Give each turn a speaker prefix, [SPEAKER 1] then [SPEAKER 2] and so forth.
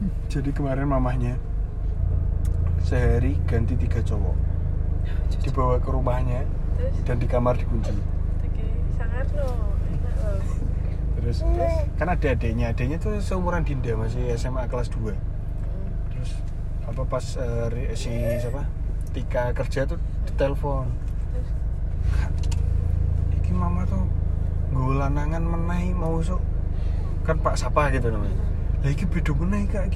[SPEAKER 1] jadi kemarin mamahnya sehari ganti tiga cowok. Dibawa ke rumahnya
[SPEAKER 2] terus?
[SPEAKER 1] dan di kamar dikunci.
[SPEAKER 2] Sangat enak loh.
[SPEAKER 1] Terus kan ada adiknya adiknya tuh seumuran Dinda masih SMA kelas 2 terus apa pas ri- si siapa? Tika kerja tuh ditelepon.
[SPEAKER 2] Terus?
[SPEAKER 1] Iki mama tuh gue lanangan menai mau sok kan Pak Sapa gitu namanya lah iki beda menai kak. Iki